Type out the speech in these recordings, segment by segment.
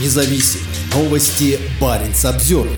независим. Новости Баренц обзор.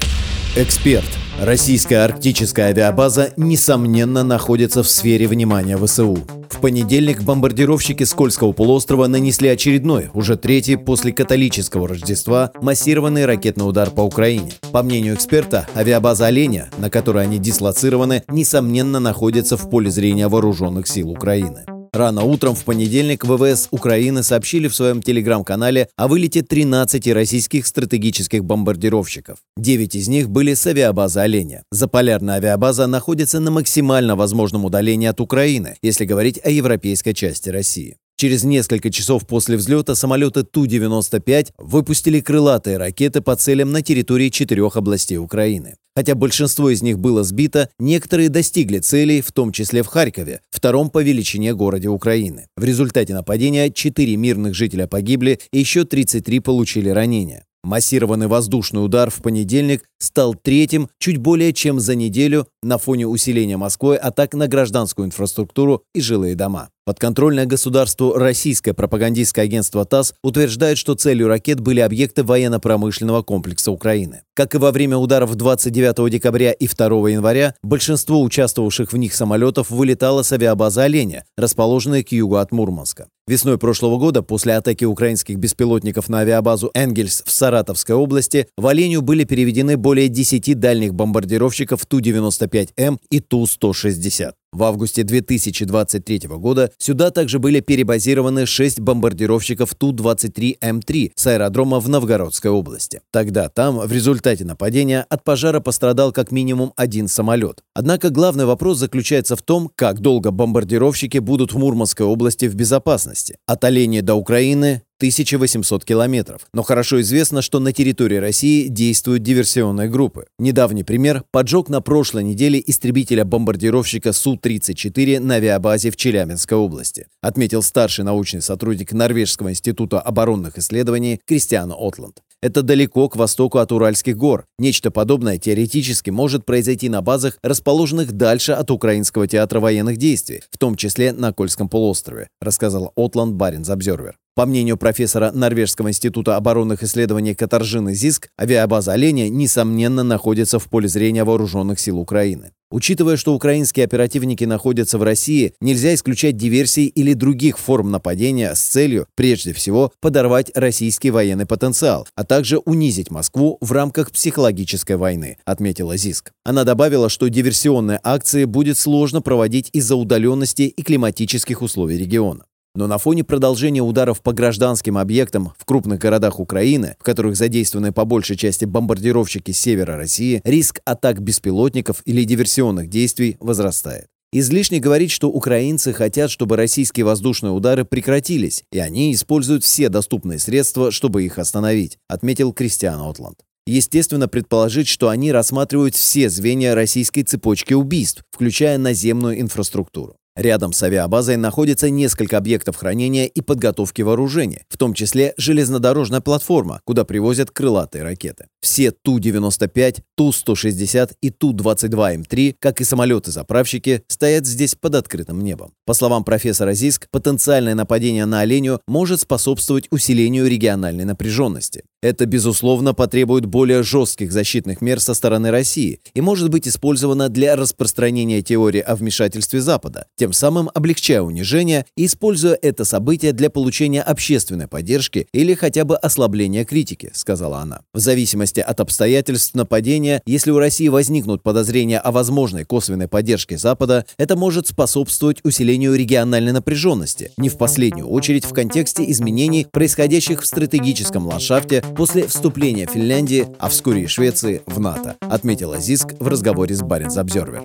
Эксперт. Российская арктическая авиабаза, несомненно, находится в сфере внимания ВСУ. В понедельник бомбардировщики Скользкого полуострова нанесли очередной, уже третий после католического Рождества, массированный ракетный удар по Украине. По мнению эксперта, авиабаза «Оленя», на которой они дислоцированы, несомненно находится в поле зрения вооруженных сил Украины. Рано утром в понедельник ВВС Украины сообщили в своем телеграм-канале о вылете 13 российских стратегических бомбардировщиков. 9 из них были с авиабазы «Оленя». Заполярная авиабаза находится на максимально возможном удалении от Украины, если говорить о европейской части России. Через несколько часов после взлета самолеты Ту-95 выпустили крылатые ракеты по целям на территории четырех областей Украины. Хотя большинство из них было сбито, некоторые достигли целей, в том числе в Харькове, втором по величине городе Украины. В результате нападения 4 мирных жителя погибли и еще 33 получили ранения. Массированный воздушный удар в понедельник стал третьим чуть более чем за неделю на фоне усиления Москвы атак на гражданскую инфраструктуру и жилые дома. Подконтрольное государству российское пропагандистское агентство ТАСС утверждает, что целью ракет были объекты военно-промышленного комплекса Украины. Как и во время ударов 29 декабря и 2 января, большинство участвовавших в них самолетов вылетало с авиабазы «Оленя», расположенной к югу от Мурманска. Весной прошлого года, после атаки украинских беспилотников на авиабазу «Энгельс» в Саратовской области, в Оленю были переведены более 10 дальних бомбардировщиков Ту-95М и Ту-160. В августе 2023 года сюда также были перебазированы шесть бомбардировщиков Ту-23М3 с аэродрома в Новгородской области. Тогда там в результате нападения от пожара пострадал как минимум один самолет. Однако главный вопрос заключается в том, как долго бомбардировщики будут в Мурманской области в безопасности. От Оленя до Украины 1800 километров. Но хорошо известно, что на территории России действуют диверсионные группы. Недавний пример – поджог на прошлой неделе истребителя-бомбардировщика Су-34 на авиабазе в Челябинской области, отметил старший научный сотрудник Норвежского института оборонных исследований Кристиан Отланд. Это далеко к востоку от Уральских гор. Нечто подобное теоретически может произойти на базах, расположенных дальше от Украинского театра военных действий, в том числе на Кольском полуострове, рассказал Отланд Баренц Обзервер. По мнению профессора Норвежского института оборонных исследований Катаржины ЗИСК, авиабаза «Оленя» несомненно находится в поле зрения вооруженных сил Украины. Учитывая, что украинские оперативники находятся в России, нельзя исключать диверсий или других форм нападения с целью, прежде всего, подорвать российский военный потенциал, а также унизить Москву в рамках психологической войны, отметила ЗИСК. Она добавила, что диверсионные акции будет сложно проводить из-за удаленности и климатических условий региона. Но на фоне продолжения ударов по гражданским объектам в крупных городах Украины, в которых задействованы по большей части бомбардировщики севера России, риск атак беспилотников или диверсионных действий возрастает. Излишне говорить, что украинцы хотят, чтобы российские воздушные удары прекратились, и они используют все доступные средства, чтобы их остановить, отметил Кристиан Отланд. Естественно, предположить, что они рассматривают все звенья российской цепочки убийств, включая наземную инфраструктуру. Рядом с авиабазой находится несколько объектов хранения и подготовки вооружения, в том числе железнодорожная платформа, куда привозят крылатые ракеты. Все Ту-95, Ту-160 и Ту-22М3, как и самолеты-заправщики, стоят здесь под открытым небом. По словам профессора Зиск, потенциальное нападение на оленю может способствовать усилению региональной напряженности. Это, безусловно, потребует более жестких защитных мер со стороны России и может быть использовано для распространения теории о вмешательстве Запада, тем самым облегчая унижение и используя это событие для получения общественной поддержки или хотя бы ослабления критики, сказала она. В зависимости от обстоятельств нападения, если у России возникнут подозрения о возможной косвенной поддержке Запада, это может способствовать усилению региональной напряженности, не в последнюю очередь в контексте изменений, происходящих в стратегическом ландшафте после вступления Финляндии, а вскоре и Швеции, в НАТО, отметила ЗИСК в разговоре с Баренц Обзервер.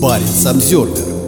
Баренц Обзервер